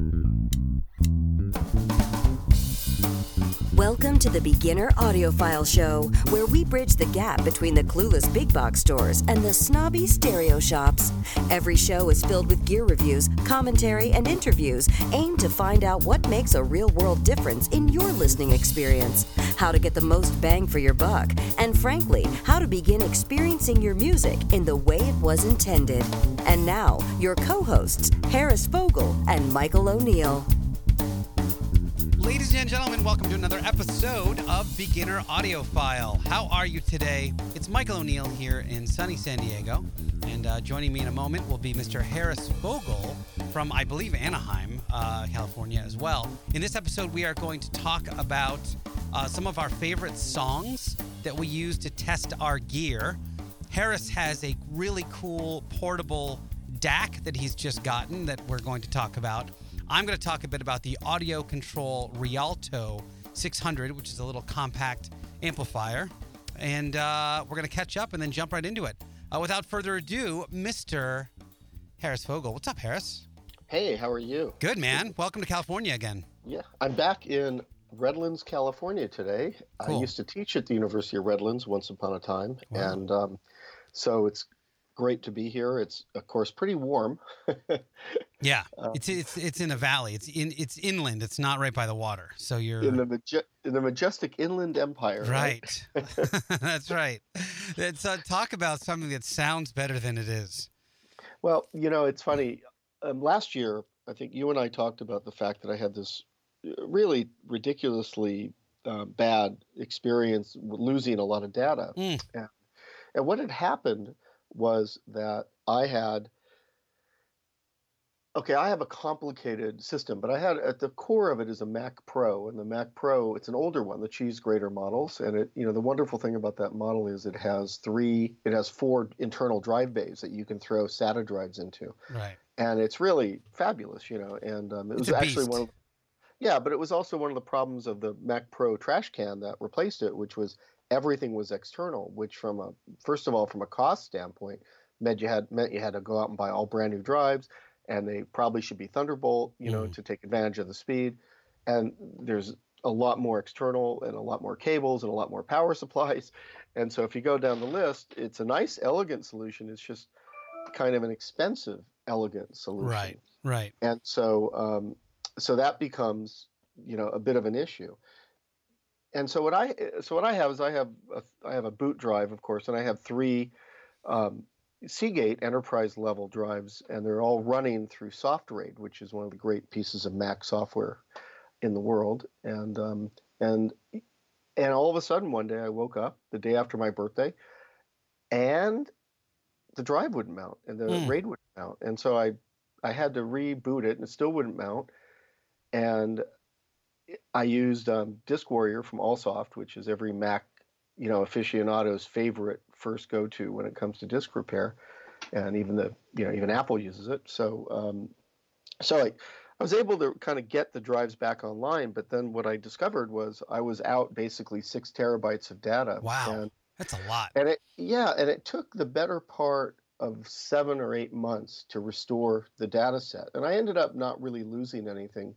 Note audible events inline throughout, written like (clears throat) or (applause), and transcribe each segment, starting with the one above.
Mm-hmm. Welcome to the Beginner Audiophile Show, where we bridge the gap between the clueless big box stores and the snobby stereo shops. Every show is filled with gear reviews, commentary, and interviews aimed to find out what makes a real world difference in your listening experience, how to get the most bang for your buck, and frankly, how to begin experiencing your music in the way it was intended. And now, your co hosts, Harris Vogel and Michael O'Neill. Ladies and gentlemen, welcome to another episode of Beginner Audiophile. How are you today? It's Michael O'Neill here in sunny San Diego, and uh, joining me in a moment will be Mr. Harris Vogel from, I believe, Anaheim, uh, California, as well. In this episode, we are going to talk about uh, some of our favorite songs that we use to test our gear. Harris has a really cool portable DAC that he's just gotten that we're going to talk about. I'm going to talk a bit about the AudioControl Rialto 600, which is a little compact amplifier. And uh, we're going to catch up and then jump right into it. Uh, without further ado, Mr. Harris Vogel. What's up, Harris? Hey, how are you? Good, man. Welcome to California again. Yeah, I'm back in Redlands, California today. Cool. I used to teach at the University of Redlands once upon a time, Wow. and um, so it's great to be here. It's of course pretty warm. (laughs) Yeah, Um, it's it's it's in a valley. It's in it's inland. It's not right by the water. So you're in the maje- in the majestic inland empire. right. (laughs) (laughs) That's right. It's uh, talk about something that sounds better than it is. Well, you know, it's funny. Um, last year, I think you and I talked about the fact that I had this uh, really ridiculously uh, bad experience losing a lot of data. Mm. And, and what had happened was that I had. Okay, I have a complicated system, but I had at the core of it is a Mac Pro, and the Mac Pro it's an older one, the cheese grater models, and it you know the wonderful thing about that model is it has three, it has four internal drive bays that you can throw SATA drives into, Right. and it's really fabulous, you know. And um, it was actually beast. one of, yeah, but it was also one of the problems of the Mac Pro trash can that replaced it, which was everything was external, which from a first of all from a cost standpoint meant you had meant you had to go out and buy all brand new drives, and they probably should be Thunderbolt, you know, Mm. to take advantage of the speed. And there's a lot more external and a lot more cables and a lot more power (laughs) supplies. And so if you go down the list, it's a nice, elegant solution. It's just kind of an expensive, elegant solution Right. Right. and so um, so that becomes you know a bit of an issue and so what i so what i have is i have a, i have a boot drive of course and i have three um, seagate enterprise level drives and they're all running through softraid which is one of the great pieces of mac software in the world and um, and and all of a sudden one day i woke up the day after my birthday and the drive wouldn't mount and the Hmm. raid wouldn't mount and so i I had to reboot it and it still wouldn't mount. And I used um, DiskWarrior from Alsoft, which is every Mac, you know, aficionado's favorite first go-to when it comes to disk repair, and even the you know even Apple uses it. So um, so I, I was able to kind of get the drives back online, but then what I discovered was I was out basically six terabytes of data. Wow. And That's a lot. and it, yeah, and it took the better part of seven or eight months to restore the data set. And I ended up not really losing anything,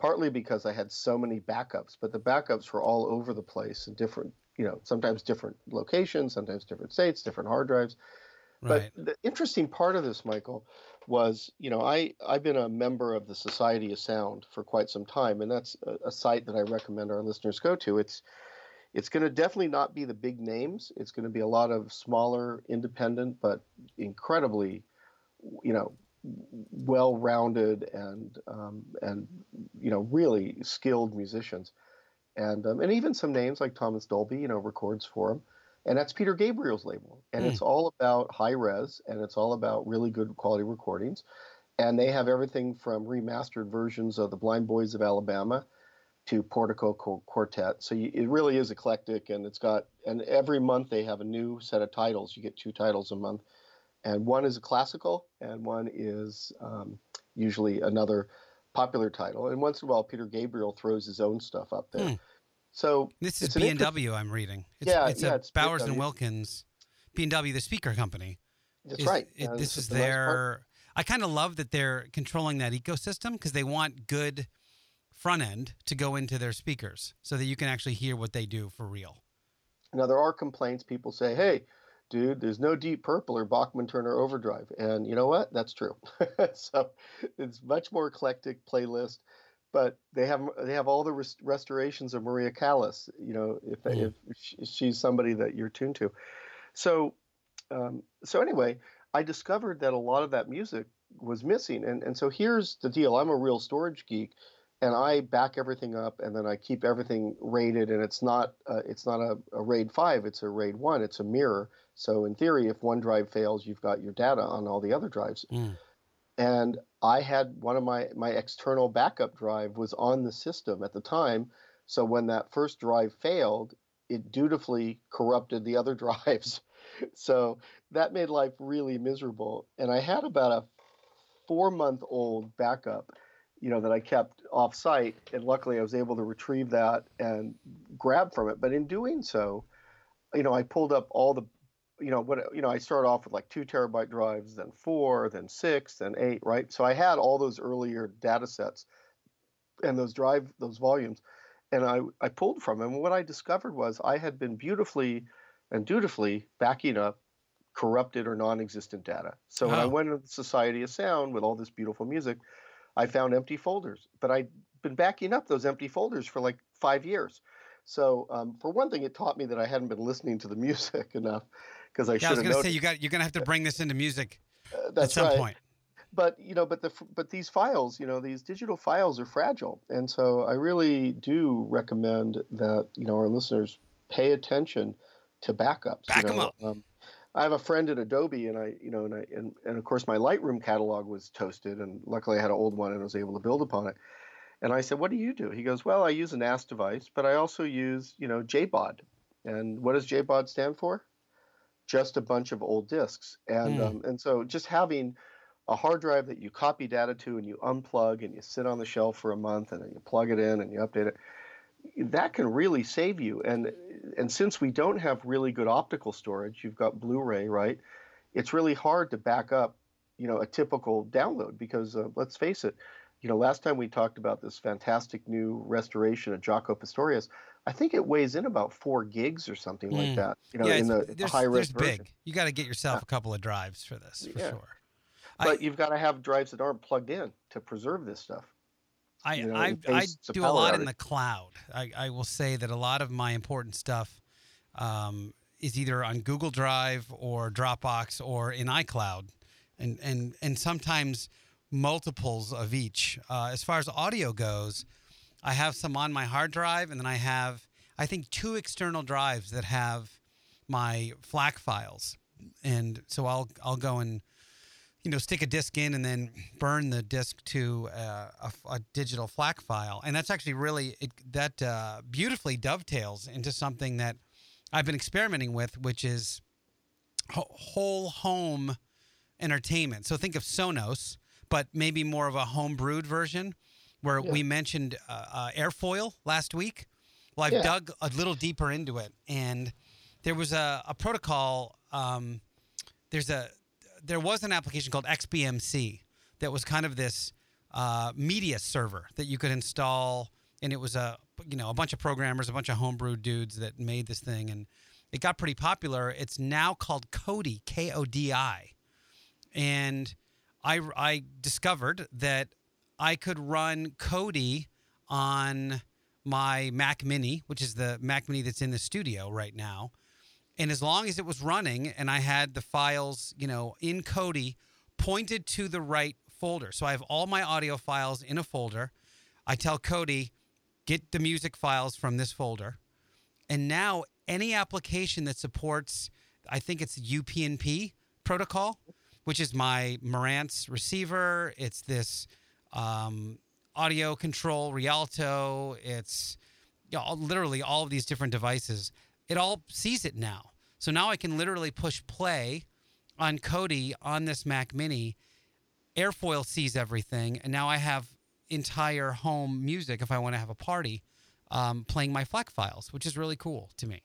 partly because I had so many backups, but the backups were all over the place in different, you know, sometimes different locations, sometimes different states, different hard drives. Right. But the interesting part of this, Michael, was you know I I've been a member of the Society of Sound for quite some time, and that's a, a site that I recommend our listeners go to. It's it's going to definitely not be the big names. It's going to be a lot of smaller, independent, but incredibly, you know, well-rounded and um, and you know really skilled musicians, and um, and even some names like Thomas Dolby, you know, records for him and that's Peter Gabriel's label. And Hmm. it's all about high res and it's all about really good quality recordings. And they have everything from remastered versions of the Blind Boys of Alabama to Portico Quartet. So you, it really is eclectic, and it's got and every month they have a new set of titles. You get two titles a month, and one is a classical, and one is um, usually another popular title. And once in a while, Peter Gabriel throws his own stuff up there. Hmm. So This is B and W. I'm reading. It's, Yeah, it's yeah, it's Bowers and B&W. Wilkins, B and W, the speaker company. That's is- right. it- this is their. I kind of love that they're controlling that ecosystem because they want good front end to go into their speakers so that you can actually hear what they do for real. Now there are complaints. People say, "Hey, dude, there's no Deep Purple or Bachman Turner Overdrive," and you know what? That's true. (laughs) so it's much more eclectic playlist. But they have they have all the rest- restorations of Maria Callas. You know, if Mm. if she's somebody that you're tuned to. So um, so anyway, I discovered that a lot of that music was missing, and and so here's the deal. I'm a real storage geek and I back everything up, and then I keep everything rated, and it's not uh, it's not a, a RAID five, it's a RAID one, it's a mirror. So in theory, if one drive fails, you've got your data on all the other drives. Mm. And I had one of my my external backup drive was on the system at the time, so when that first drive failed, it dutifully corrupted the other (laughs) drives. so that made life really miserable. And I had about a four month old backup you know that I kept off site, and luckily I was able to retrieve that and grab from it. But in doing so, you know, I pulled up all the, you know, what you know, I started off with like two terabyte drives, then four, then six, then eight, right? So I had all those earlier data sets and those drive those volumes, and I I pulled from them. And what I discovered was I had been beautifully and dutifully backing up corrupted or non-existent data. So when I Oh. went into the Society of Sound with all this beautiful music. I found empty folders, but I'd been backing up those empty folders for like five years. So, um, for one thing, it taught me that I hadn't been listening to the music (laughs) enough because I Yeah, I was going to say you got you're going to have to bring this into music uh, at that's some right. point. But you know, but the but these files, you know, these digital files are fragile, and so I really do recommend that you know our listeners pay attention to backups. Back you know, up. Um, I have a friend at Adobe, and I, you know, and I, and, and of course my Lightroom catalog was toasted, and luckily I had an old one and I was able to build upon it. And I said, "What do you do?" He goes, "Well, I use a NAS device, but I also use, you know, JBOD. And what does JBOD stand for? Just a bunch of old disks. And Hmm. um, and so just having a hard drive that you copy data to and you unplug and you sit on the shelf for a month and then you plug it in and you update it, that can really save you. And and since we don't have really good optical storage, you've got Blu-ray, right? It's really hard to back up, you know, a typical download because uh, let's face it, you know, last time we talked about this fantastic new restoration of Jaco Pastorius, I think it weighs in about four gigs or something Mm. like that. You know, yeah, in the, high res version. big. You got to get yourself a couple of drives for this for Yeah. sure. I- But you've got to have drives that aren't plugged in to preserve this stuff. I you know, I, I case it's a do a lot in the cloud. I, I will say that a lot of my important stuff um, is either on Google Drive or Dropbox or in iCloud, and and and sometimes multiples of each. Uh, as far as audio goes, I have some on my hard drive, and then I have I think two external drives that have my FLAC files, and so I'll I'll go and you know, stick a disk in and then burn the disk to uh, a, a digital FLAC file, and that's actually really it, that uh, beautifully dovetails into something that I've been experimenting with, which is whole home entertainment. So think of Sonos, but maybe more of a home brewed version, where Yeah. we mentioned uh, uh, airfoil last week. Well, I've Yeah. dug a little deeper into it, and there was a, a protocol. Um, there's a there was an application called XBMC that was kind of this uh, media server that you could install, and it was a you know a bunch of programmers, a bunch of homebrew dudes that made this thing, and it got pretty popular. It's now called Kodi, K O D I, and I I discovered that I could run Kodi on my Mac Mini, which is the Mac Mini that's in the studio right now. And as long as it was running and I had the files, you know, in Kodi pointed to the right folder. So I have all my audio files in a folder. I tell Kodi, get the music files from this folder. And now any application that supports, I think it's UPnP protocol, which is my Marantz receiver. It's this um, AudioControl Rialto. It's you know, literally all of these different devices. It all sees it now. So now I can literally push play on Kodi on this Mac Mini. Airfoil sees everything, and now I have entire home music if I want to have a party, um, playing my FLAC files, which is really cool to me.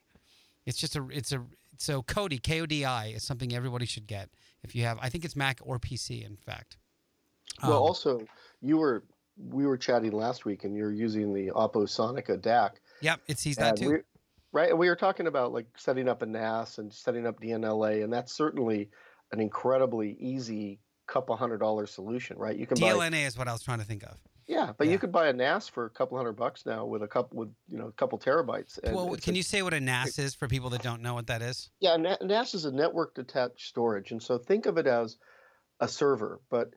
It's just a, it's a, so Kodi K O D I is something everybody should get if you have. I think it's Mac or PC, in fact. Well, Um, also you were we were chatting last week, and you're using the Oppo Sonica DAC. Yep, it sees that and too. Right, and we were talking about like setting up a NAS and setting up DNLA, and that's certainly an incredibly easy couple hundred dollar solution, right? You can buy DLNA is what I was trying to think of. yeah, but Yeah. you could buy a NAS for a couple hundred bucks now with a couple with you know a couple terabytes. And well, can a- you say what a NAS is for people that don't know what that is? Yeah, NAS is a network attached storage, and so think of it as a server, but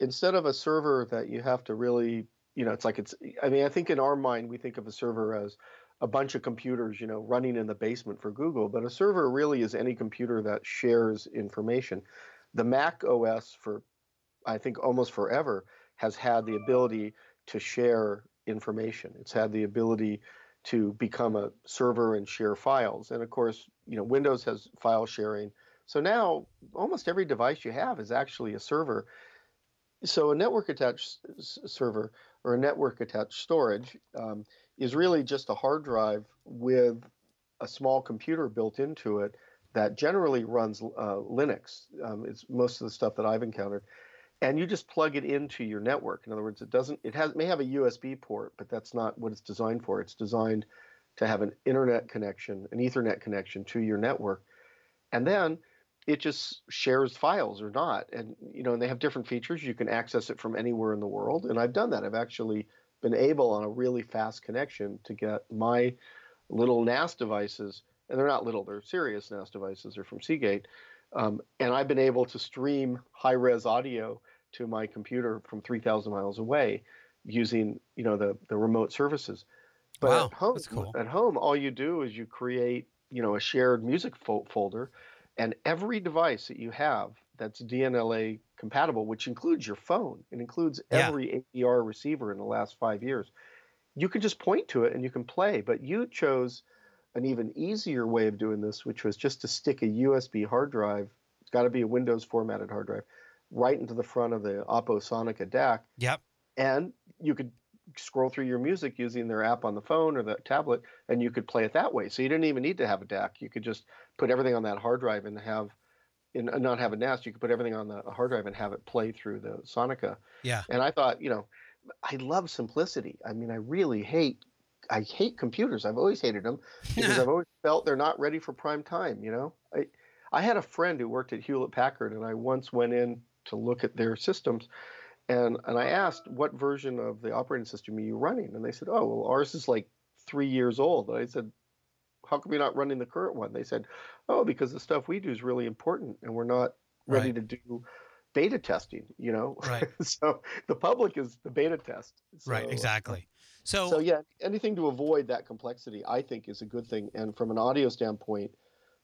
instead of a server that you have to really, you know, it's like it's. I mean, I think in our mind we think of a server as a bunch of computers, you know, running in the basement for Google, but a server really is any computer that shares information. The Mac OS for, I think, almost forever has had the ability to share information. It's had the ability to become a server and share files. And of course, you know, Windows has file sharing. So now almost every device you have is actually a server. So a network attached server or a network attached storage um, is really just a hard drive with a small computer built into it that generally runs uh, Linux. Um, it's most of the stuff that I've encountered and you just plug it into your network. In other words, it doesn't. It has may have a USB port, but that's not what it's designed for. It's designed to have an internet connection, an Ethernet connection to your network, and then it just shares files or not. And you know, and they have different features. You can access it from anywhere in the world, and I've done that. I've actually been able on a really fast connection to get my little NAS devices, and they're not little; they're serious NAS devices. They're from Seagate. Um, and I've been able to stream high-res audio to my computer from 3,000 miles away using you know the the remote services. But Wow, at home, that's cool. at home, all you do is you create you know a shared music fo- folder, and every device that you have that's DNLA compatible, which includes your phone, it includes Yeah. every ADR receiver in the last five years. You can just point to it and you can play. But you chose an even easier way of doing this, which was just to stick a USB hard drive. It's got to be a Windows formatted hard drive right into the front of the Oppo Sonica DAC, Yep. and you could scroll through your music using their app on the phone or the tablet, and you could play it that way. So you didn't even need to have a DAC. You could just put everything on that hard drive and have, and uh, not have a NAS. You could put everything on the hard drive and have it play through the Sonica. Yeah. And I thought, you know, I love simplicity. I mean, I really hate. I hate computers. I've always hated them (laughs) because I've always felt they're not ready for prime time. You know, I I had a friend who worked at Hewlett Packard, and I once went in to look at their systems, and and I asked what version of the operating system are you running, and they said, oh, well, ours is like three years old. And I said, how come you're not running the current one? They said, oh, because the stuff we do is really important, and we're not ready Right. to do beta testing. You know, Right. (laughs) so the public is the beta test. right. Exactly. So, so yeah, anything to avoid that complexity, I think, is a good thing. And from an audio standpoint,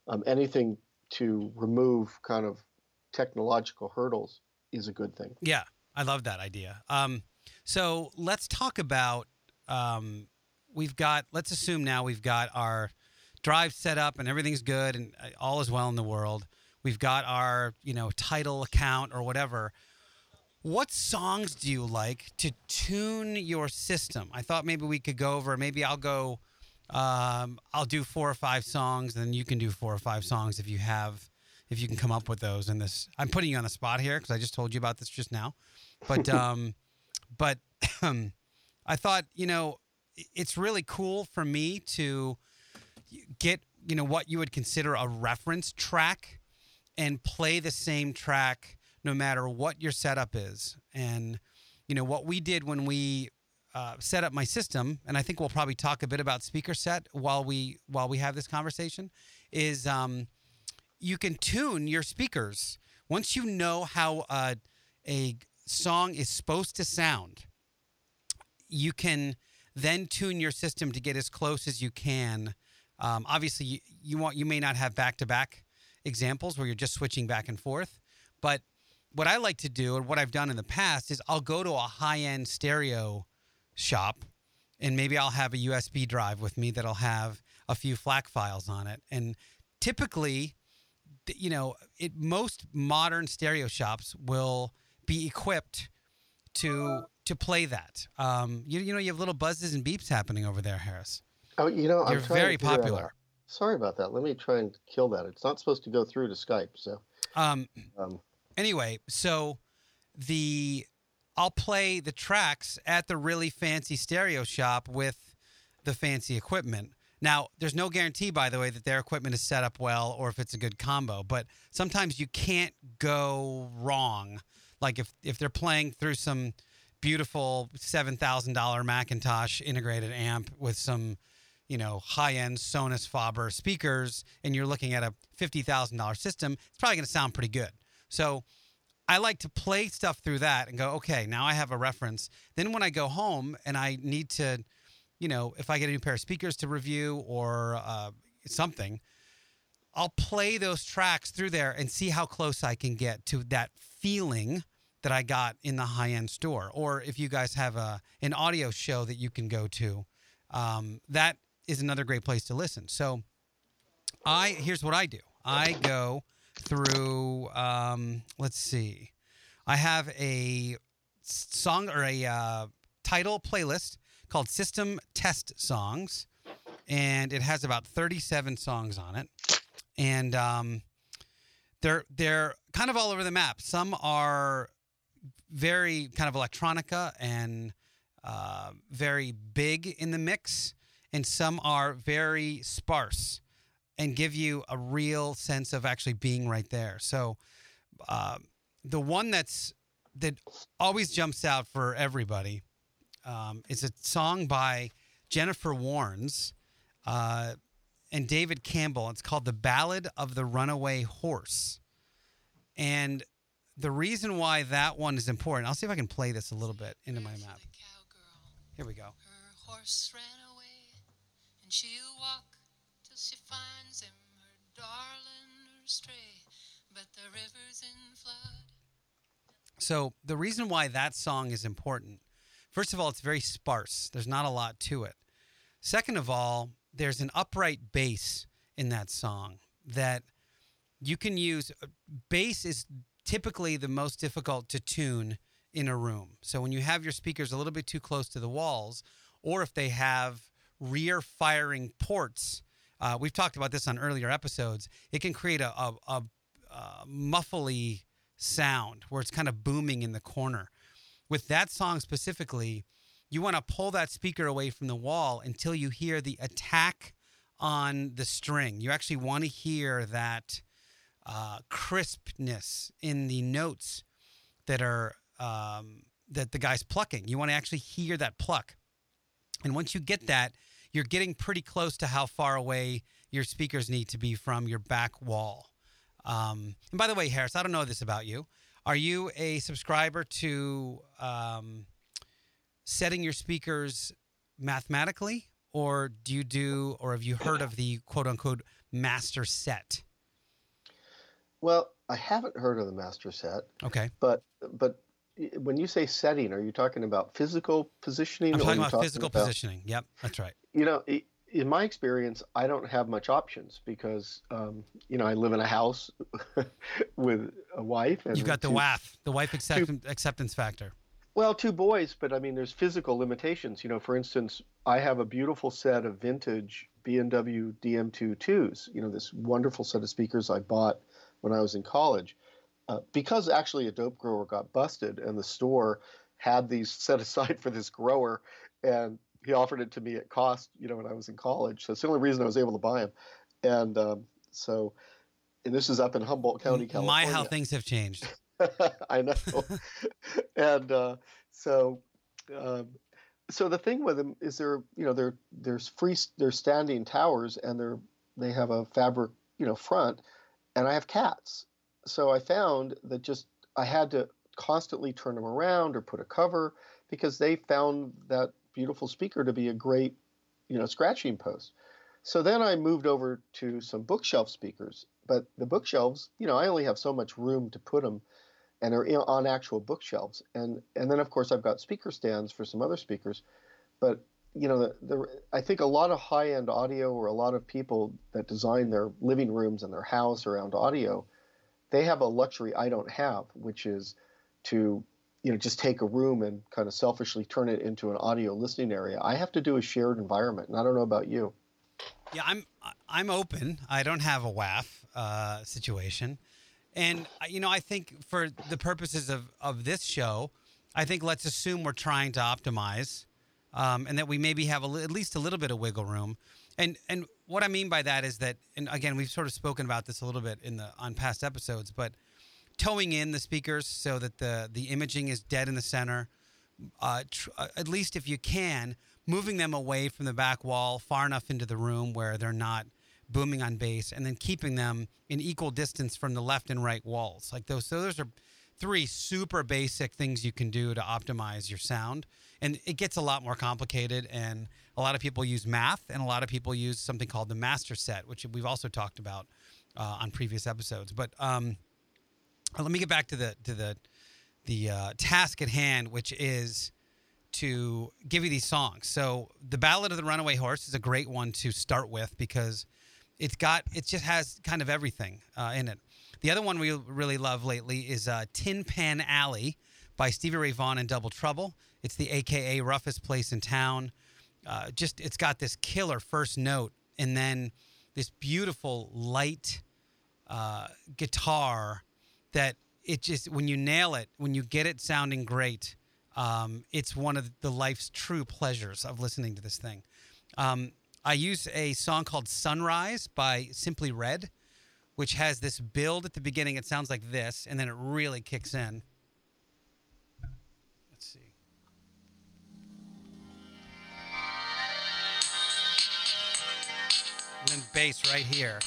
um, anything to remove kind of technological hurdles is a good thing. Yeah, I love that idea. Um, so let's talk about. Um, we've got. Let's assume now we've got our drive set up and everything's good and uh, all is well in the world. We've got our you know Tidal account or whatever. What songs do you like to tune your system? I thought maybe we could go over. Maybe I'll go. Um, I'll do four or five songs, and then you can do four or five songs if you have, if you can come up with those. In this, I'm putting you on the spot here because I just told you about this just now, but (laughs) um, but um, (clears throat) I thought you know it's really cool for me to get you know what you would consider a reference track and play the same track no matter what your setup is. And you know what we did when we uh, set up my system, and I think we'll probably talk a bit about speaker set while we while we have this conversation. Is um, you can tune your speakers once you know how uh, a song is supposed to sound. You can then tune your system to get as close as you can. Um, obviously, you, you want you may not have back to back examples where you're just switching back and forth, but what I like to do and what I've done in the past is I'll go to a high end stereo shop and maybe I'll have a USB drive with me that'll have a few FLAC files on it. And typically, you know, it, most modern stereo shops will be equipped to to play that. Um, you, you know, you have little buzzes and beeps happening over there, Harris. Oh, you know, I'm You're very popular. sorry about that. Let me try and kill that. It's not supposed to go through to Skype. So, Um, um, anyway, so the I'll play the tracks at the really fancy stereo shop with the fancy equipment. Now, there's no guarantee, by the way, that their equipment is set up well or if it's a good combo. But sometimes you can't go wrong. Like if if they're playing through some beautiful seven thousand dollar McIntosh integrated amp with some, you know, high end Sonus Faber speakers, and you're looking at a fifty thousand dollar system, it's probably going to sound pretty good. So I like to play stuff through that and go, okay, now I have a reference. Then when I go home and I need to, you know, if I get a new pair of speakers to review or uh, something, I'll play those tracks through there and see how close I can get to that feeling that I got in the high end store. Or if you guys have a an audio show that you can go to, um, that is another great place to listen. So I here's what I do. I go through. Um, let's see. I have a song or a uh, Tidal playlist called System Test Songs, and it has about 37 songs on it, and um, they're they're kind of all over the map. Some are very kind of electronica and uh, very big in the mix, and some are very sparse and give you a real sense of actually being right there. So, uh, the one that's that always jumps out for everybody um, is a song by Jennifer Warnes uh, and David Campbell. It's called "The Ballad of the Runaway Horse," and the reason why that one is important. I'll see if I can play this a little bit into my map. Here we go. Her horse ran away, and she'll walk till she finds him, her darling, stray. But the river's in flood. So the reason why that song is important, first of all, it's very sparse. There's not a lot to it. Second of all, there's an upright bass in that song that you can use. Uh, bass is typically the most difficult to tune in a room. So when you have your speakers a little bit too close to the walls, or if they have rear firing ports, uh, we've talked about this on earlier episodes. It can create a, a, a, a muffly sound where it's kind of booming in the corner. With that song specifically, you want to pull that speaker away from the wall until you hear the attack on the string. You actually want to hear that uh, crispness in the notes that are um, that the guy's plucking. You want to actually hear that pluck, and once you get that, you're getting pretty close to how far away your speakers need to be from your back wall. Um, and by the way, Harris, I don't know this about you. Are you a subscriber to um, setting your speakers mathematically, or do you do, or have you heard of the quote unquote master set? well, I haven't heard of the master set, Okay. but but when you say setting, are you talking about physical positioning? I'm talking about physical about- positioning. Yep, that's right. You know, in my experience, I don't have much options because um, you know I live in a house (laughs) with a wife and You've got the two- WAF, the wife accept- acceptance factor. Well, two boys, but I mean, there's physical limitations. You know, for instance, I have a beautiful set of vintage B&W DM22s. You know, this wonderful set of speakers I bought when I was in college. Uh, because actually a dope grower got busted, and the store had these (laughs) set aside for this grower, and he offered it to me at cost. You know, when I was in college, so it's the only reason I was able to buy them. And um, so, and this is up in Humboldt County, My, California. how things have changed. (laughs) I know. (laughs) and uh, so, um, so the thing with them is they're you know they're there's free they're standing towers and they're they have a fabric you know front, and I have cats. So I found that just I had to constantly turn them around or put a cover because they found that beautiful speaker to be a great you know scratching post. So then I moved over to some bookshelf speakers, but the bookshelves, you know, I only have so much room to put them and they're on actual bookshelves. And and then of course I've got speaker stands for some other speakers, but you know the, the I think a lot of high end audio or a lot of people that design their living rooms and their house around audio, they have a luxury I don't have, which is to you know just take a room and kind of selfishly turn it into an audio listening area. I have to do a shared environment, and I don't know about you. Yeah, I'm I'm open. I don't have a WAF uh, situation, and you know I think for the purposes of of this show, I think let's assume we're trying to optimize, um, and that we maybe have a, at least a little bit of wiggle room. And and what I mean by that is that, and again, we've sort of spoken about this a little bit in the on past episodes, but towing in the speakers so that the the imaging is dead in the center. Uh, tr- uh, at least if you can, moving them away from the back wall far enough into the room where they're not booming on bass, and then keeping them in equal distance from the left and right walls. Like those, so those are three super basic things you can do to optimize your sound. And it gets a lot more complicated. And a lot of people use math, and a lot of people use something called the master set, which we've also talked about uh, on previous episodes. But um, let me get back to the to the the uh, task at hand, which is to give you these songs. So the Ballad of the Runaway Horse is a great one to start with because it's got it just has kind of everything uh, in it. The other one we really love lately is uh, Tin Pan Alley by Stevie Ray Vaughan and Double Trouble. It's the AKA roughest place in town. Uh, just it's got this killer first note and then this beautiful light uh, guitar that it just when you nail it, when you get it sounding great, um, it's one of the life's true pleasures of listening to this thing. Um, I use a song called Sunrise by Simply Red, which has this build at the beginning. It sounds like this, and then it really kicks in. Let's see. And then bass right here.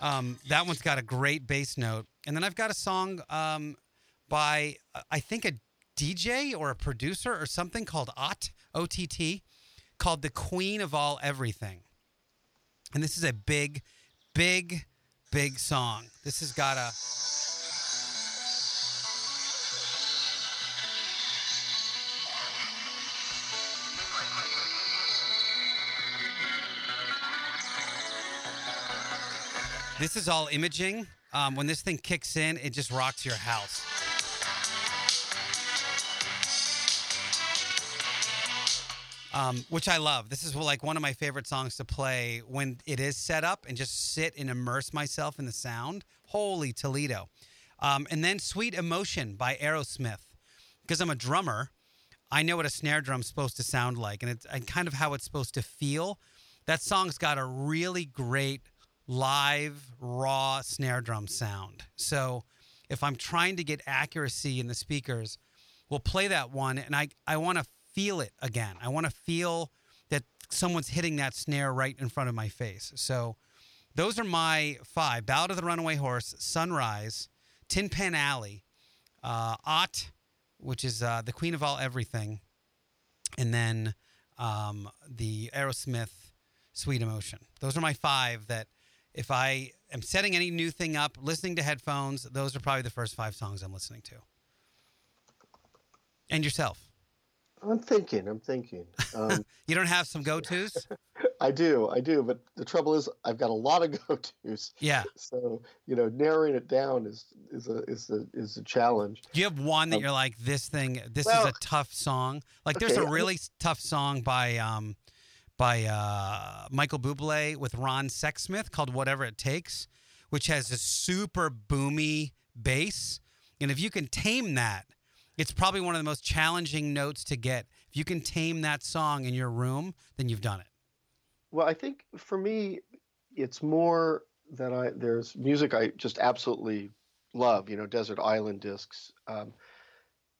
Um, that one's got a great bass note. And then I've got a song um, by, uh, I think, a DJ or a producer or something called OTT, O-T-T, called The Queen of All Everything. And this is a big, big, big song. This has got a. This is all imaging. Um, when this thing kicks in, it just rocks your house. Um, which I love. This is like one of my favorite songs to play when it is set up and just sit and immerse myself in the sound. Holy Toledo. Um, and then Sweet Emotion by Aerosmith. Because I'm a drummer, I know what a snare drum's supposed to sound like and it's and kind of how it's supposed to feel. That song's got a really great live, raw snare drum sound. So if I'm trying to get accuracy in the speakers, we'll play that one and I, I want to feel it again. I want to feel that someone's hitting that snare right in front of my face. So those are my five Ballad of the Runaway Horse, Sunrise, Tin Pan Alley, uh, Ott, which is uh, the queen of all everything, and then um, the Aerosmith Sweet Emotion. Those are my five that if I am setting any new thing up, listening to headphones, those are probably the first five songs I'm listening to. And yourself. I'm thinking. I'm thinking. Um, (laughs) You don't have some go tos? (laughs) I do. I do. But the trouble is, I've got a lot of (laughs) go-tos. Yeah. So you know, narrowing it down is is a is a is a challenge. Do you have one that Um, you're like, this thing, this well, is a tough song? Like, there's a okay, I- really s- tough song by um, by uh, Michael Bublé with Ron Sexsmith called "Whatever It Takes," which has a super boomy bass. And if you can tame that, it's probably one of the most challenging notes to get. If you can tame that song in your room, then you've done it. Well, I think for me, it's more that I there's music I just absolutely love. You know, Desert Island Discs, um,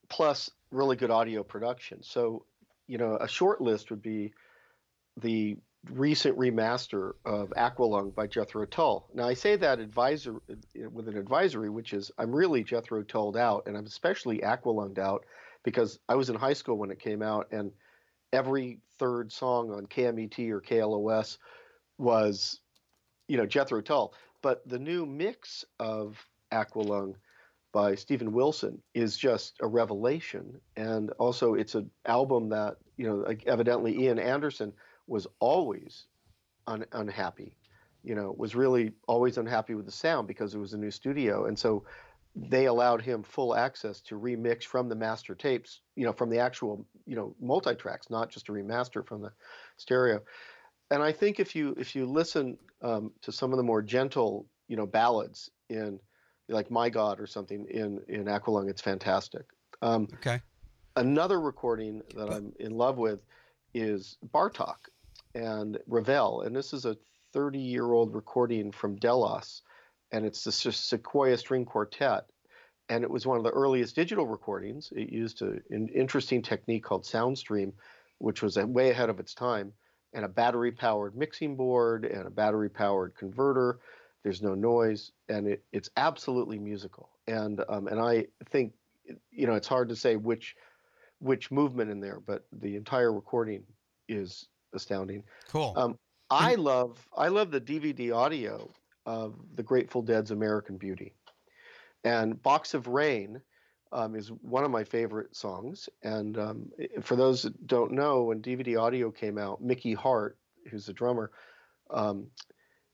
plus really good audio production. So, you know, a short list would be the recent remaster of Aqualung by Jethro Tull. Now, I say that advisor with an advisory, which is I'm really Jethro Tulled out, and I'm especially Aqualunged out because I was in high school when it came out, and every third song on KMET or KLOS was, you know, Jethro Tull. But the new mix of Aqualung by Steven Wilson is just a revelation, and also it's an album that you know, evidently Ian Anderson was always un- unhappy. You know, was really always unhappy with the sound because it was a new studio, and so they allowed him full access to remix from the master tapes, you know, from the actual, you know, multi tracks, not just a remaster from the stereo. And I think if you if you listen um, to some of the more gentle, you know, ballads in like My God or something in in Aqualung, it's fantastic. Um, Okay. another recording that I'm in love with is Bartok and Ravel, and this is a 30 year old recording from Delos, and it's the Sequoia String Quartet, and it was one of the earliest digital recordings. It used a, an interesting technique called SoundStream, which was way ahead of its time, and a battery powered mixing board and a battery powered converter. There's no noise, and it, it's absolutely musical. And um, and I think you know it's hard to say which which movement in there, but the entire recording is astounding. Cool. Um, I love I love the DVD audio of the Grateful Dead's American Beauty, and Box of Rain um, is one of my favorite songs. And um, for those that don't know, when DVD audio came out, Mickey Hart, who's the drummer um,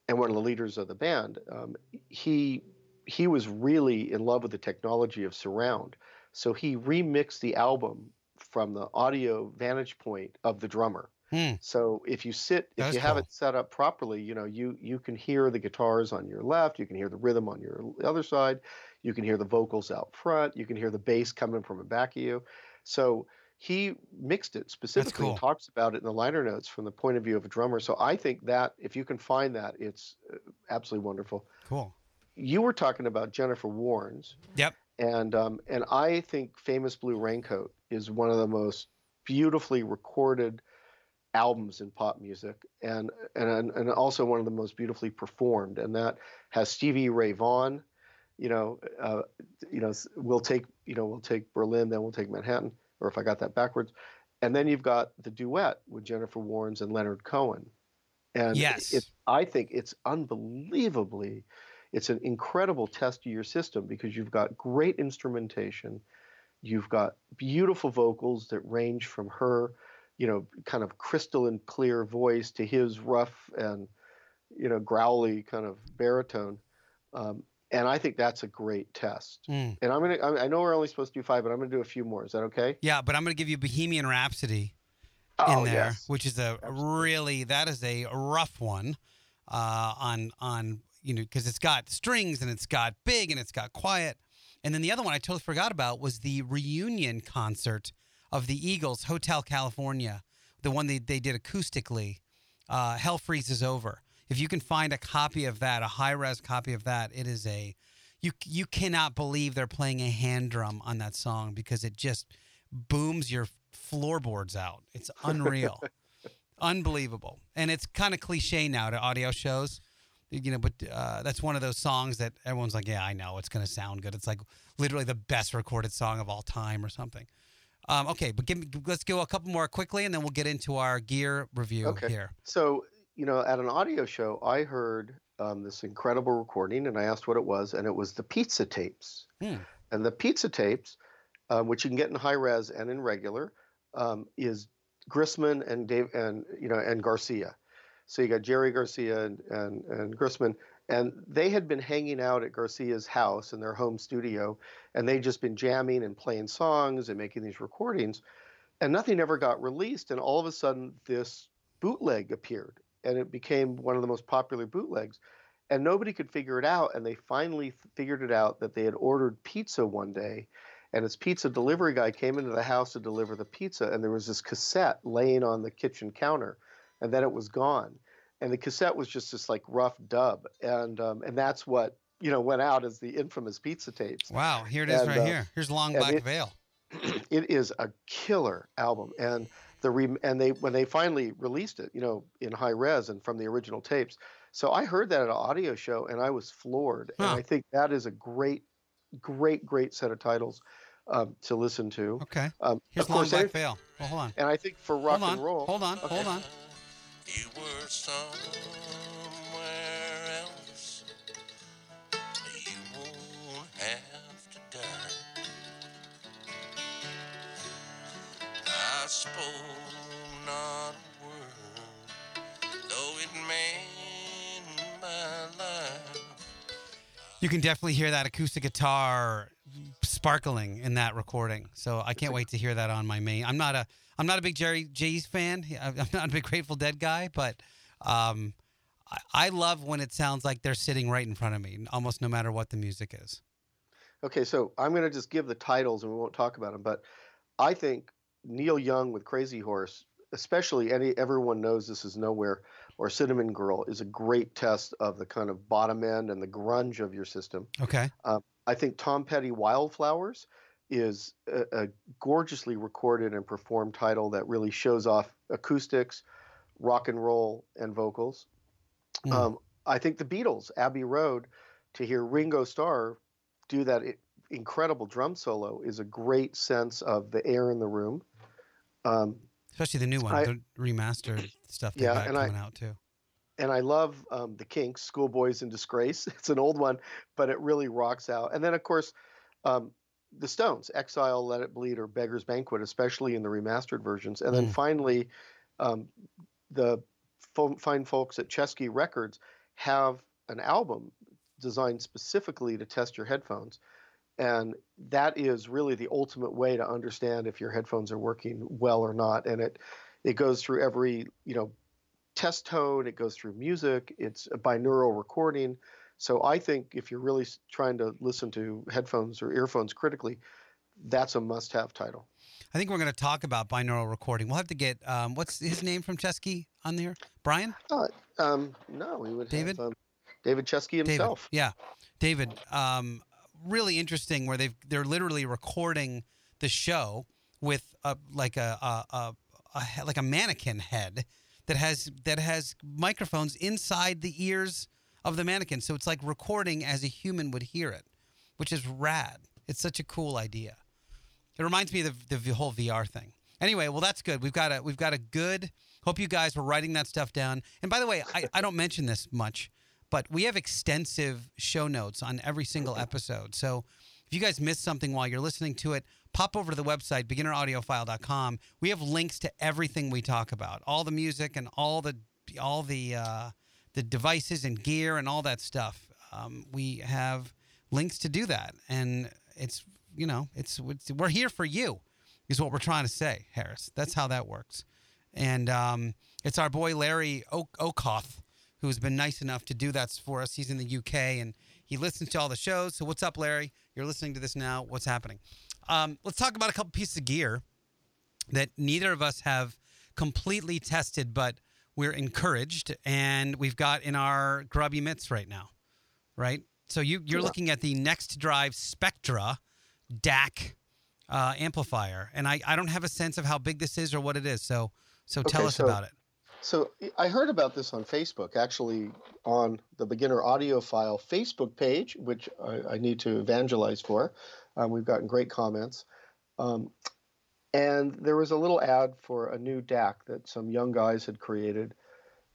and one of the leaders of the band, um, he he was really in love with the technology of surround. So he remixed the album from the audio vantage point of the drummer. Hmm. So if you sit, if That's you have cool. it set up properly, you know, you you can hear the guitars on your left, you can hear the rhythm on your other side, you can hear the vocals out front, you can hear the bass coming from the back of you. So he mixed it specifically cool. talks about it in the liner notes from the point of view of a drummer. So I think that if you can find that, it's uh, absolutely wonderful. Cool. You were talking about Jennifer Warnes, Yep. and um, and I think "Famous Blue Raincoat" is one of the most beautifully recorded albums in pop music, and and and also one of the most beautifully performed. And that has Stevie Ray Vaughan. You know, uh, you know, we'll take you know we'll take Berlin, then we'll take Manhattan, or if I got that backwards. And then you've got the duet with Jennifer Warnes and Leonard Cohen. And Yes. it, I think it's unbelievably, it's an incredible test of your system because you've got great instrumentation, you've got beautiful vocals that range from her, you know, kind of crystalline clear voice to his rough and, you know, growly kind of baritone. Um, and I think that's a great test. Mm. And I'm gonna, I I know we're only supposed to do five, but I'm gonna do a few more. Is that okay? Yeah, but I'm going to give you Bohemian Rhapsody Oh, in there, yes. which is a Absolutely. really that is a rough one uh, on on you know because it's got strings and it's got big and it's got quiet, and then the other one I totally forgot about was the reunion concert of the Eagles, Hotel California, the one they they did acoustically. Uh, Hell freezes over. If you can find a copy of that, a high res copy of that, it is a you you cannot believe they're playing a hand drum on that song because it just booms your floorboards out. It's (laughs) unreal, unbelievable, and it's kind of cliche now to audio shows. You know, but uh, that's one of those songs that everyone's like, "Yeah, I know it's going to sound good." It's like literally the best recorded song of all time, or something. Um, okay, but give me, let's go a couple more quickly, and then we'll get into our gear review Okay. here. So, you know, at an audio show, I heard um, this incredible recording, and I asked what it was, and it was the pizza tapes. Hmm. And the pizza tapes, um, which you can get in high res and in regular, um, is Grisman and Dave and you know and Garcia. So you got Jerry Garcia and, and and Grisman, and they had been hanging out at Garcia's house in their home studio, and they'd just been jamming and playing songs and making these recordings, and nothing ever got released. And all of a sudden, this bootleg appeared, and it became one of the most popular bootlegs. And nobody could figure it out. And they finally figured it out that they had ordered pizza one day, and his pizza delivery guy came into the house to deliver the pizza, and there was this cassette laying on the kitchen counter, and then it was gone. And the cassette was just this like rough dub, and um, and that's what you know went out as the infamous pizza tapes. Wow, here it is And, right uh, here. Here's Long Black it- Veil. (clears throat) it is a killer album and the re- and they when they finally released it you know in high res and from the original tapes so i heard that at an audio show and i was floored Huh. and i think that is a great great great set of titles um, to listen to Okay, um, here's of Long course Black Veil. Well, hold on. and i think for rock hold on. and roll Hold on. Okay. Hold on. Somewhere else. You won't have to die. I spoke not a word, though it meant my life. You can definitely hear that acoustic guitar sparkling in that recording. So I can't wait to hear that on my main. I'm not a I'm not a big Jerry J's fan. (laughs) I'm not a big Grateful Dead guy, but um, I, I love when it sounds like they're sitting right in front of me, almost no matter what the music is. Okay, so I'm going to just give the titles and we won't talk about them, but I think Neil Young with Crazy Horse, especially any everyone knows this is nowhere or Cinnamon Girl is a great test of the kind of bottom end and the grunge of your system. Okay. Um, I think Tom Petty Wildflowers is a, a gorgeously recorded and performed title that really shows off acoustics, rock and roll, and vocals. Mm. Um, I think the Beatles, Abbey Road, to hear Ringo Starr do that incredible drum solo is a great sense of the air in the room. Um, Especially the new one, I- the remastered stuff they Yeah, and I- coming out too. and I love um, the Kinks, Schoolboys in Disgrace. (laughs) It's an old one, but it really rocks out. And then, of course, um, the Stones, Exile, Let It Bleed, or Beggar's Banquet, especially in the remastered versions. And then Mm. finally, um, the fine folks at Chesky Records have an album designed specifically to test your headphones. And that is really the ultimate way to understand if your headphones are working well or not. And it it goes through every you know test tone, it goes through music, it's a binaural recording. So I think if you're really trying to listen to headphones or earphones critically, that's a must-have title. I think we're going to talk about binaural recording. We'll have to get um, what's his name from Chesky on there? Brian? Um, no, we would David? have um, David Chesky himself. David. Yeah, David. Um, really interesting where they've they're literally recording the show with a like a, a, a, a like a mannequin head that has that has microphones inside the ears of the mannequin, so it's like recording as a human would hear it, which is rad. It's such a cool idea. It reminds me of the, the whole VR thing. Anyway, well, that's good. We've got a we've got a good. Hope you guys were writing that stuff down. And by the way, I, I don't mention this much, but we have extensive show notes on every single episode. So if you guys missed something while you're listening to it, pop over to the website beginneraudiophile.com. We have links to everything we talk about, all the music and all the all the uh, the devices and gear and all that stuff. Um, we have links to do that, and it's you know it's, it's we're here for you is what we're trying to say, Harris. That's how that works. And um, it's our boy Larry o- Okoth who's been nice enough to do that for us. He's in the UK and he listens to all the shows. So what's up, Larry? You're listening to this now. What's happening? Um, let's talk about a couple pieces of gear that neither of us have completely tested, but we're encouraged and we've got in our grubby mitts right now, right? So you, you're Yeah. looking at the NEXDrive Spectra DAC uh, amplifier, and I, I don't have a sense of how big this is or what it is. So so tell Okay, us so- about it. So I heard about this on Facebook, actually on the Beginner Audiophile Facebook page, which I, I need to evangelize for. Um, we've gotten great comments. Um, and there was a little ad for a new DAC that some young guys had created.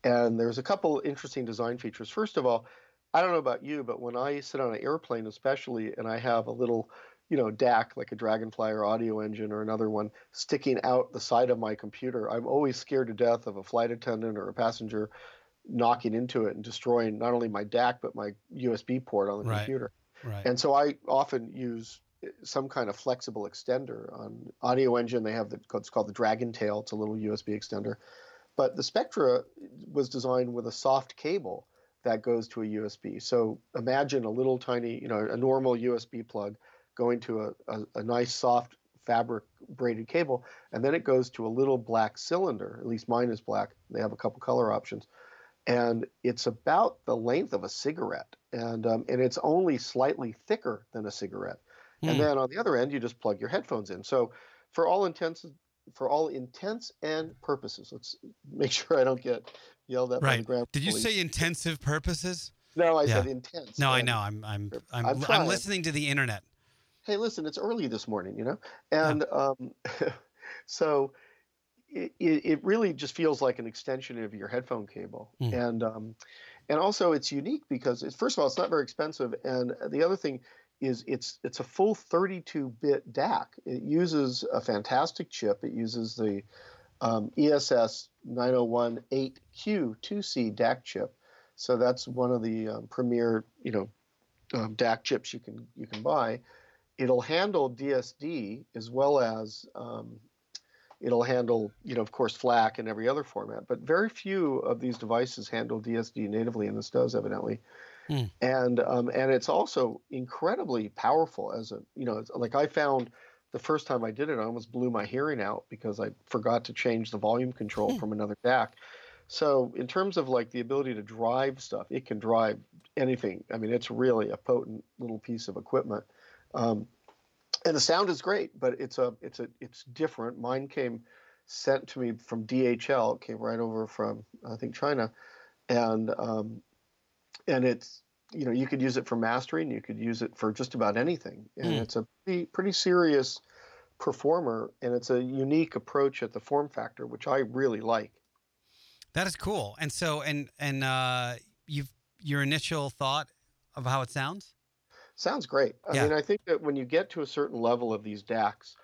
And there's a couple interesting design features. First of all, I don't know about you, but when I sit on an airplane, especially, and I have a little, you know, DAC like a Dragonfly or Audio Engine or another one sticking out the side of my computer, I'm always scared to death of a flight attendant or a passenger knocking into it and destroying not only my DAC but my USB port on the Right. computer. Right. And so I often use eh, some kind of flexible extender. On Audio Engine, they have the, what's called the Dragon Tail. It's a little USB extender. But the Spectra was designed with a soft cable that goes to a USB. So imagine a little tiny, you know, a normal USB plug going to a, a, a nice soft fabric braided cable, and then it goes to a little black cylinder. At least mine is black. They have a couple color options, and it's about the length of a cigarette, and um, and it's only slightly thicker than a cigarette. And Hmm. then on the other end, you just plug your headphones in. So for all intents for all intents and purposes, let's make (laughs) sure I don't get yelled at by the Right. ground. Did you police. say intensive purposes? No, I Yeah. said intense. No, I know. I'm I'm I'm I'm I'm, listening to the internet. Hey, listen, it's early this morning, you know? And um, (laughs) so it, it really just feels like an extension of your headphone cable. Hmm. And um, and also it's unique because it's first of all, it's not very expensive. And the other thing is it's it's a full 32-bit DAC. It uses a fantastic chip. It uses the um, ESS 901 8Q 2C DAC chip. So that's one of the um, premier, you know, um, DAC chips you can you can buy, it'll handle DSD as well as um, it'll handle you know of course FLAC and every other format. But very few of these devices handle DSD natively, and this does evidently. Hmm. And um, and it's also incredibly powerful as a you know it's, like I found the first time I did it, I almost blew my hearing out because I forgot to change the volume control from another DAC. So in terms of like the ability to drive stuff, it can drive anything. I mean, it's really a potent little piece of equipment. Um, and the sound is great, but it's a it's a it's different. Mine came sent to me from DHL. It came right over from I think China, and um, and it's you know you could use it for mastering. You could use it for just about anything, and Hmm. it's a pretty pretty serious performer, and it's a unique approach at the form factor, which I really like. That is cool. And so, and and uh, you've your initial thought of how it sounds. Sounds great. I Yeah. mean, I think that when you get to a certain level of these DACs,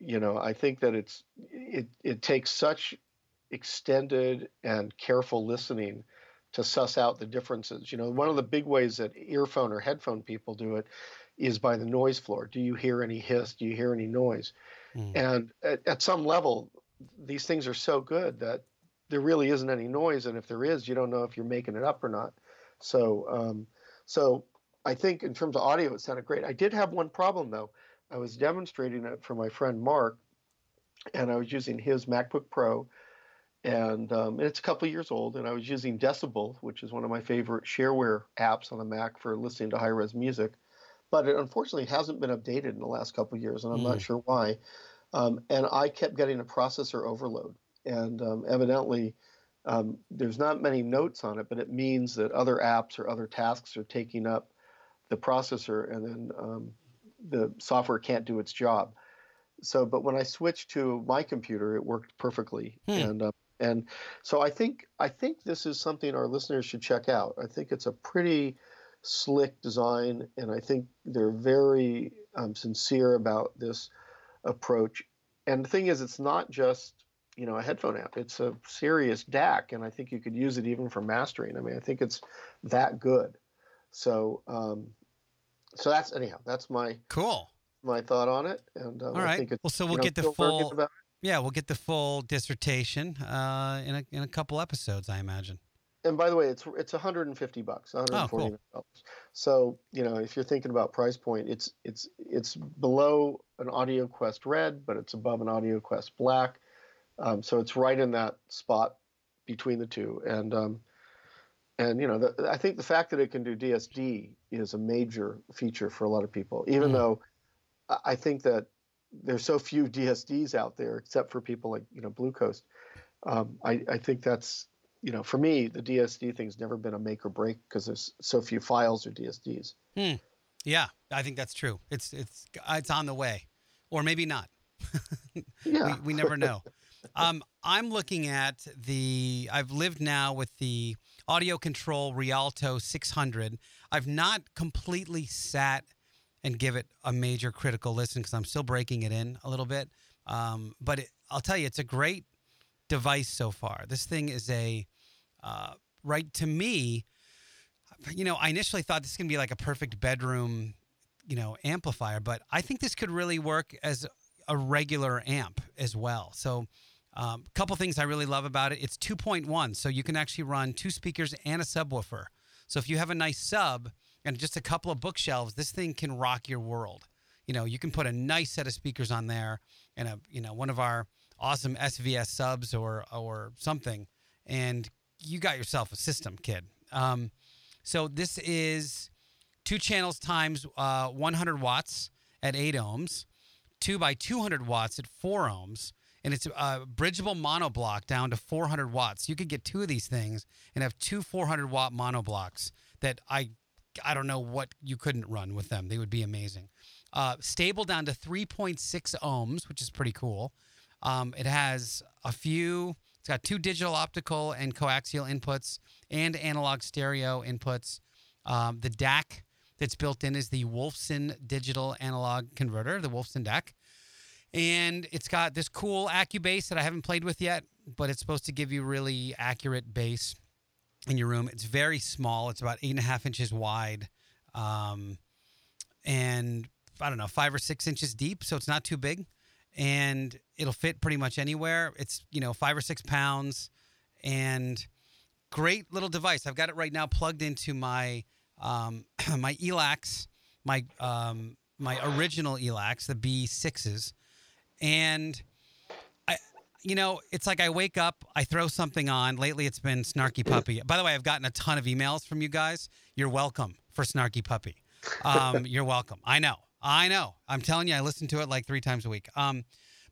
you know, I think that it's it it takes such extended and careful listening to suss out the differences. You know, one of the big ways that earphone or headphone people do it is by the noise floor. Do you hear any hiss? Do you hear any noise? Mm. And at, at some level, these things are so good that there really isn't any noise, and if there is, you don't know if you're making it up or not. So, um, so I think in terms of audio, it sounded great. I did have one problem though. I was demonstrating it for my friend Mark, and I was using his MacBook Pro, and, um, and it's a couple years old, and I was using Decibel, which is one of my favorite shareware apps on the Mac for listening to high-res music, but it unfortunately hasn't been updated in the last couple years, and I'm not Mm. sure why. Um, and I kept getting a processor overload, and um, evidently. Um, there's not many notes on it, but it means that other apps or other tasks are taking up the processor, and then um, the software can't do its job. So, but when I switched to my computer, it worked perfectly, Hmm. and uh, and so I think I think this is something our listeners should check out. I think it's a pretty slick design, and I think they're very um, sincere about this approach. And the thing is, it's not just you know a headphone app; it's a serious DAC, and I think you could use it even for mastering. I mean, I think it's that good. So, um, so that's anyhow. That's my Cool. my thought on it, and um, All it's Well, so we'll know, get the full. Yeah, we'll get the full dissertation uh, in a in a couple episodes, I imagine. and by the way, it's it's 150 bucks, Oh, 149 dollars. So you know, if you're thinking about price point, it's it's it's below an AudioQuest Red, but it's above an AudioQuest Black. Um, so it's right in that spot between the two, and um, and you know, the, I think the fact that it can do DSD is a major feature for a lot of people. Even Mm. though I I think that there's so few DSDs out there, except for people like you know Blue Coast. Um, I, I think that's you know for me the DSD thing's never been a make or break because there's so few files or DSDs. Hmm. Yeah, I think that's true. It's it's it's on the way, or maybe not. (laughs) Yeah, we, we never know. (laughs) um, I'm looking at the. I've lived now with the AudioControl Rialto 600. I've not completely sat and give it a major critical listen because I'm still breaking it in a little bit. Um, but it, I'll tell you, it's a great device so far. This thing is a uh, right to me. You know, I initially thought this is gonna be like a perfect bedroom, you know, amplifier, but I think this could really work as a regular amp as well. So, a um, couple things I really love about it. It's 2.1, so you can actually run two speakers and a subwoofer. So if you have a nice sub and just a couple of bookshelves, this thing can rock your world. You know, you can put a nice set of speakers on there and a you know one of our awesome SVS subs or or something, and you got yourself a system, kid. Um, so this is two channels times uh, 100 watts at 8 ohms, two by 200 watts at 4 ohms, and it's a bridgeable monoblock down to 400 watts. You could get two of these things and have two 400 watt monoblocks that I I don't know what you couldn't run with them. They would be amazing. Uh, stable down to 3.6 ohms, which is pretty cool. Um, it has a few. It's got two digital optical and coaxial inputs and analog stereo inputs. Um, the DAC that's built in is the Wolfson digital analog converter, the Wolfson DAC. And it's got this cool AccuBass that I haven't played with yet, but it's supposed to give you really accurate bass in your room. It's very small. It's about eight and a half inches wide. um, and I don't know, five or six inches deep, so it's not too big, and it'll fit pretty much anywhere. It's you know five or six pounds, and great little device. I've got it right now plugged into my um, (clears throat) my Elacs, my um, my original Elacs, the B6s, and I, you know, it's like I wake up, I throw something on. Lately, it's been Snarky Puppy. By the way, I've gotten a ton of emails from you guys. You're welcome for Snarky Puppy. Um, (laughs) you're welcome. I know. I know. I'm telling you, I listen to it like three times a week. Um,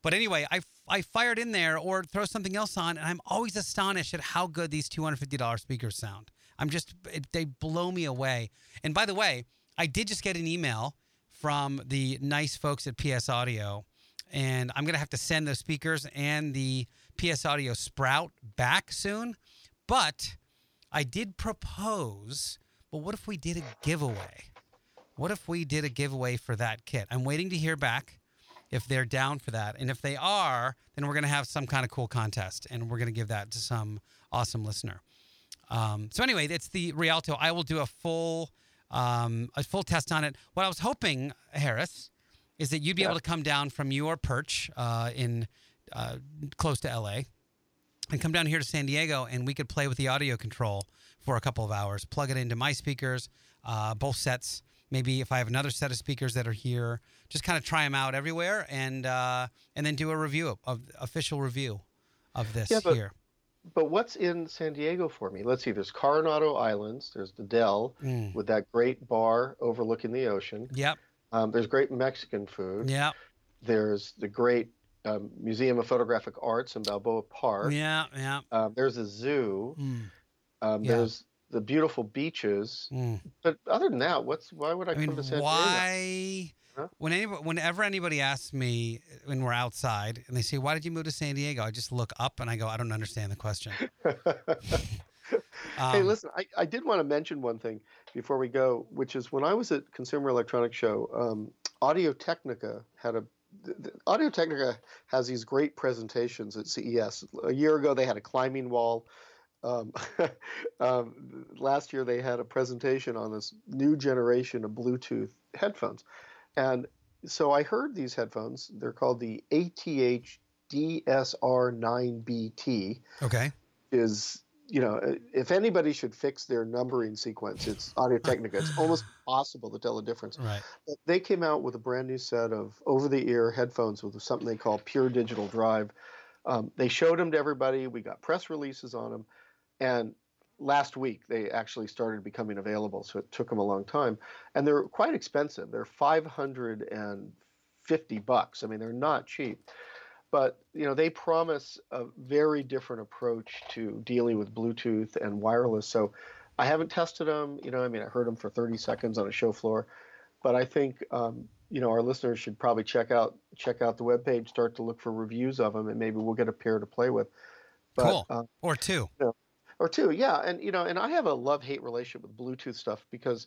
but anyway, I, I fired in there or throw something else on, and I'm always astonished at how good these $250 speakers sound. I'm just, it, they blow me away. And by the way, I did just get an email from the nice folks at PS Audio, and I'm going to have to send those speakers and the PS Audio Sprout back soon. But I did propose, well, what if we did a giveaway? What if we did a giveaway for that kit? I'm waiting to hear back if they're down for that. And if they are, then we're going to have some kind of cool contest and we're going to give that to some awesome listener. Um, so anyway, it's the Rialto. I will do a full um, a full test on it. What I was hoping, Harris, is that you'd be Yeah. able to come down from your perch uh, in uh, close to LA and come down here to San Diego and we could play with the AudioControl for a couple of hours, plug it into my speakers, uh, both sets. Maybe if I have another set of speakers that are here, just kind of try them out everywhere and uh, and then do a review of, of official review of this Yeah, but- here. But what's in San Diego for me? Let's see. There's Coronado Islands. There's the Del Mm. with that great bar overlooking the ocean. Yep. Um, there's great Mexican food. Yep. There's the great um, Museum of Photographic Arts in Balboa Park. Yeah. Yeah. Um, there's a zoo. Mm. Um, Yeah. There's the beautiful beaches. Mm. But other than that, what's why would I, I mean, come to San why? Huh? When anybody, whenever anybody asks me when we're outside and they say, "Why did you move to San Diego?" I just look up and I go, "I don't understand the question." (laughs) Diego? (laughs) hey, Um, listen, I, I did want to mention one thing before we go, which is when I was at Consumer Electronics Show, um, Audio Technica had a Audio Technica has these great presentations at CES. A year ago, they had a climbing wall. Um, (laughs) um, last year, they had a presentation on this new generation of Bluetooth headphones, and so I heard these headphones. They're called the ATH DSR9BT Okay. is you know if anybody should fix their numbering sequence it's audio (laughs) technica. It's almost impossible to tell the difference. Right. But they came out with a brand new set of over-the-ear headphones with something they call pure digital drive. Um, they showed them to everybody. We got press releases on them and last week they actually started becoming available so it took them a long time. And they're quite expensive. They're 550 bucks. I mean they're not cheap but you know they promise a very different approach to dealing with bluetooth and wireless so i haven't tested them you know i mean i heard them for 30 seconds on a show floor but i think um, you know our listeners should probably check out check out the webpage start to look for reviews of them and maybe we'll get a pair to play with but, Cool. uh, Or two. or two yeah and you know and i have a love hate relationship with bluetooth stuff because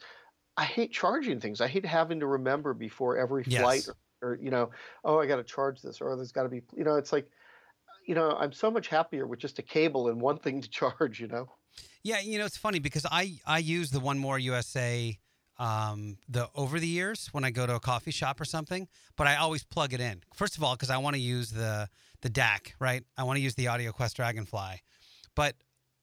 i hate charging things i hate having to remember before every Yes. flight or, or you know oh i got to charge this or there's got to be you know it's like you know i'm so much happier with just a cable and one thing to (laughs) charge you know Yeah, you know it's funny because I I use the One More USA um, the over the years when I go to a coffee shop or something, but I always plug it in. First of all, because I want to use the the DAC, right? I want to use the AudioQuest Dragonfly, but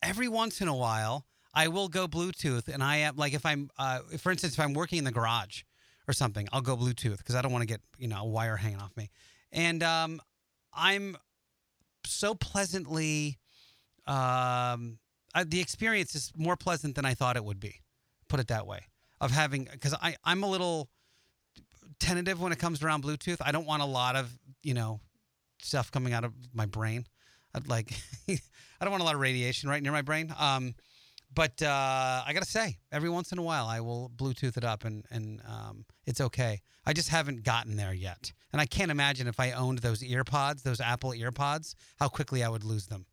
every once in a while I will go Bluetooth, and I am like if I'm uh, for instance if I'm working in the garage or something, I'll go Bluetooth because I don't want to get you know a wire hanging off me, and um, I'm so pleasantly um, I, the experience is more pleasant than I thought it would be. Put it that way. Of having because I I'm a little tentative when it comes around Bluetooth. I don't want a lot of you know stuff coming out of my brain. I'd like (laughs) I don't want a lot of radiation right near my brain. Um, but uh, I gotta say, every once in a while, I will Bluetooth it up, and and um, it's okay. I just haven't gotten there yet, and I can't imagine if I owned those AirPods, those Apple AirPods, how quickly I would lose them.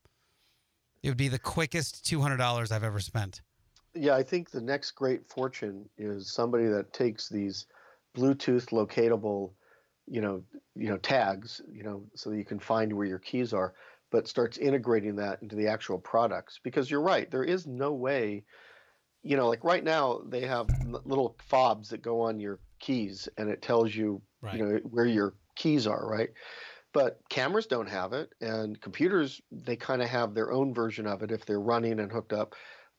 It would be the quickest two hundred dollars I've ever spent. yeah i think the next great fortune is somebody that takes these bluetooth locatable you know you know tags you know so that you can find where your keys are but starts integrating that into the actual products because you're right there is no way you know, like right now they have little fobs that go on your keys, and it tells you, Right. you know, where your keys are, right? But cameras don't have it, and computers they kind of have their own version of it if they're running and hooked up.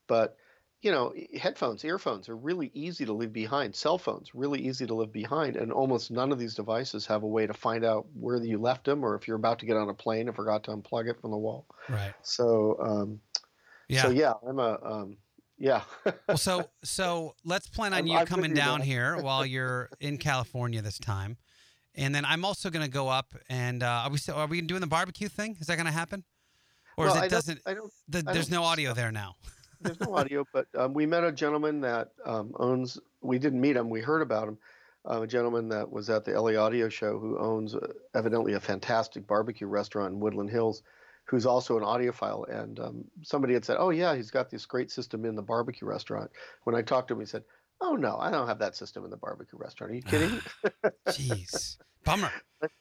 But you know, headphones, earphones are really easy to leave behind. Cell phones really easy to leave behind, and almost none of these devices have a way to find out where you left them, or if you're about to get on a plane and forgot to unplug it from the wall. Right. So, um, Yeah. so yeah, I'm a um, yeah. well, (laughs) so so let's plan on I'm- you I'm coming down here (laughs) while you're in California this time, and then I'm also going to go up and uh, are we still, are we doing the barbecue thing? Is that going to happen, or Well, is I it don't- doesn't? I don't. The, I there's don't no audio there now. (laughs) There's no audio, but um, we met a gentleman that um, owns. We didn't meet him. We heard about him. Uh, a gentleman that was at the LA Audio Show who owns uh, evidently a fantastic barbecue restaurant in Woodland Hills, who's also an audiophile. And um, somebody had said, "Oh yeah, he's got this great system in the barbecue restaurant." When I talked to him, he said, "Oh no, I don't have that system in the barbecue restaurant. Are you kidding?" Jeez, (laughs) bummer.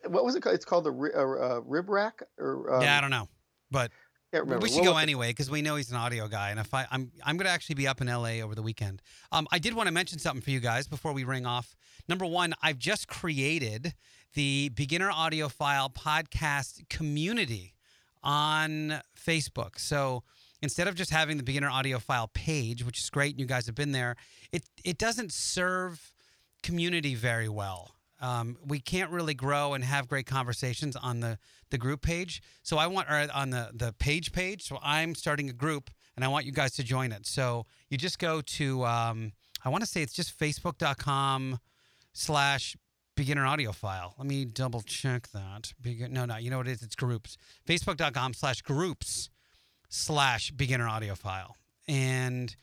what was it called? It's called the ri- uh, uh, rib rack, or um, yeah, I don't know, but can't remember. we should We'll go anyway because we know he's an audio guy, and if I, I'm I'm going to actually be up in LA over the weekend. Um, I did want to mention something for you guys before we ring off. Number one, I've just created the Beginner Audiophile podcast community on Facebook. So instead of just having the Beginner Audiophile page, which is great, and you guys have been there, it it doesn't serve community very well. Um, we can't really grow and have great conversations on the, the group page. So I want, or on the, the page page. So I'm starting a group and I want you guys to join it. So you just go to, um, I want to say it's just facebook.com slash beginner audiophile. Let me double check that. Begin, no, no, you know what it is? It's groups. Facebook.com slash groups slash beginner audiophile. And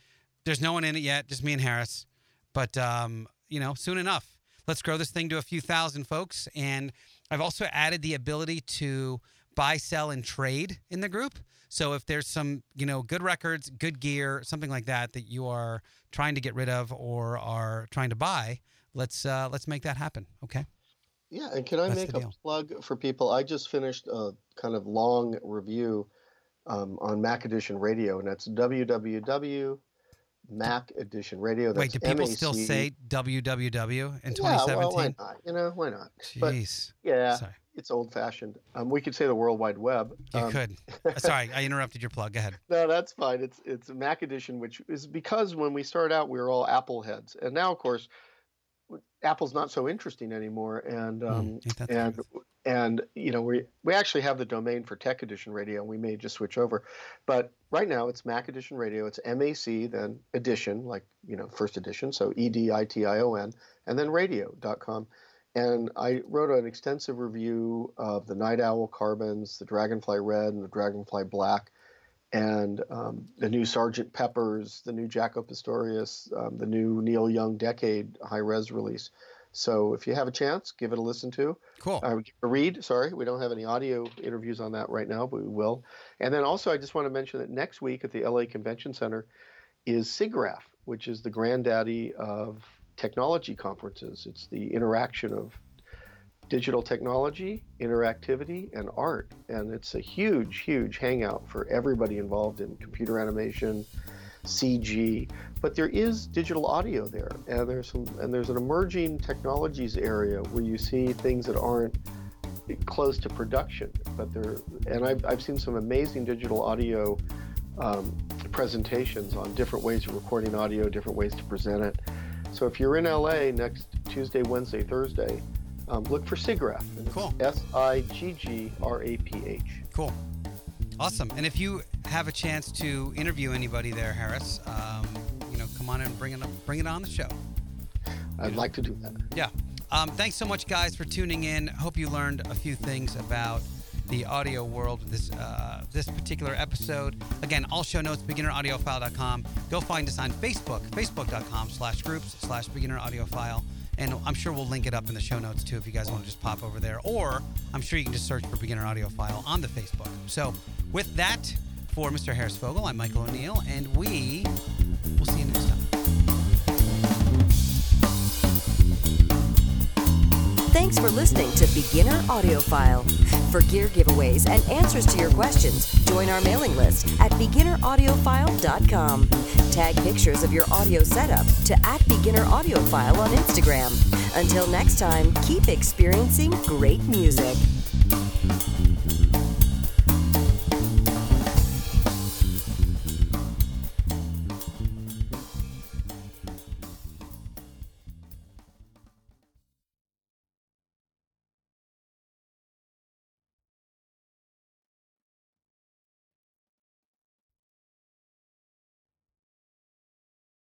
there's no one in it yet, just me and Harris. But, um, you know, soon enough. Let's grow this thing to a few thousand folks. And I've also added the ability to buy, sell, and trade in the group. So if there's some, you know, good records, good gear, something like that that you are trying to get rid of or are trying to buy, let's uh, let's make that happen. Okay. Yeah, and can I That's make a plug for people? I just finished a kind of long review um, on Mac Edition Radio, and that's www. Mac Edition Radio. That's Wait, do people still say www in 2017? Yeah, well, why not? You know, why not? But Jeez. yeah, Sorry. it's old-fashioned. Um, we could say the World Wide Web. You Um, could. (laughs) Uh, Sorry, I interrupted your plug. Go ahead. No, that's fine. It's it's Mac Edition, which is because when we started out, we were all Apple heads, and now, of course, Apple's not so interesting anymore. And Hmm, um, the and truth? and you know we we actually have the domain for Tech Edition Radio. We may just switch over, but right now it's Mac Edition Radio. It's MAC, then Edition, like you know first edition, so E D I T I O N, and then Radio.com. And I wrote an extensive review of the Night Owl Carbons, the Dragonfly Red, and the Dragonfly Black, and um, the new Sergeant Peppers, the new Jaco Pastorius, um, the new Neil Young Decade high res release. So if you have a chance, give it a listen to. Cool. Uh, a read. Sorry, we don't have any audio interviews on that right now, but we will. And then also, I just want to mention that next week at the LA Convention Center is SIGGRAPH, which is the granddaddy of technology conferences. It's the interaction of digital technology, interactivity, and art. And it's a huge, huge hangout for everybody involved in computer animation, CG. But there is digital audio there, and there's some, and there's an emerging technologies area where you see things that aren't close to production, but they're. And I've I've seen some amazing digital audio. Um, presentations on different ways of recording audio, different ways to present it. So if you're in LA next Tuesday, Wednesday, Thursday, um, look for SIGGRAPH. Cool. S-I-G-G-R-A-P-H. Cool. Awesome. And if you have a chance to interview anybody there, Harris, um, you know, come on and bring it up, bring it on the show. I'd like to do that. Yeah. Um, thanks so much, guys, for tuning in. Hope you learned a few things about the audio world with this uh, this particular episode. Again, all show notes, beginneraudiophile.com. Go find us on Facebook, facebook.com slash groups slash beginneraudiophile. And I'm sure we'll link it up in the show notes too if you guys want to just pop over there. Or I'm sure you can just search for Beginner Audiophile on the Facebook. So with that, for Mr. Harris Fogel, I'm Michael O'Neill, and we Thanks for listening to Beginner Audiophile. For gear giveaways and answers to your questions, join our mailing list at beginneraudiophile.com. Tag pictures of your audio setup to at beginneraudiophile on Instagram. Until next time, keep experiencing great music.